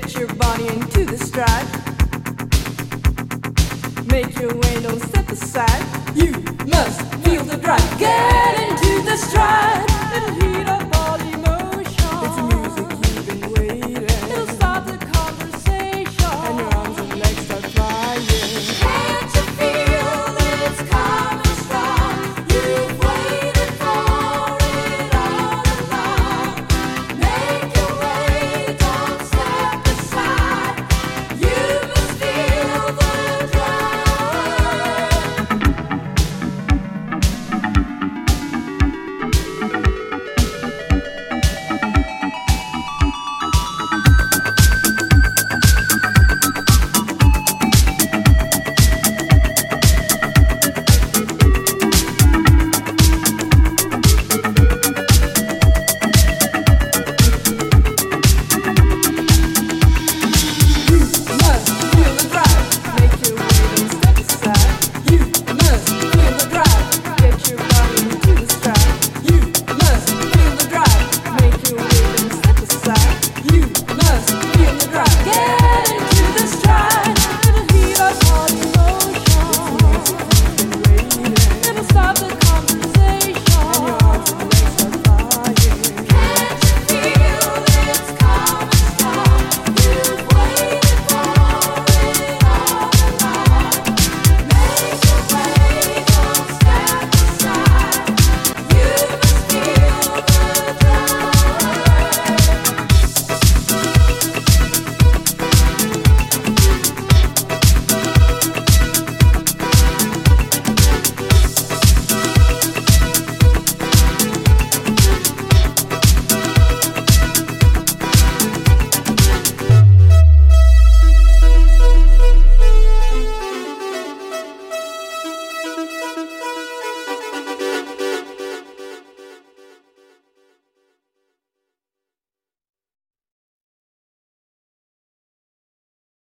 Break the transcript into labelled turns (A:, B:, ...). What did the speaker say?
A: Get your body into the stride. Make your way, don't step aside. You must feel the drive. Get into the stride.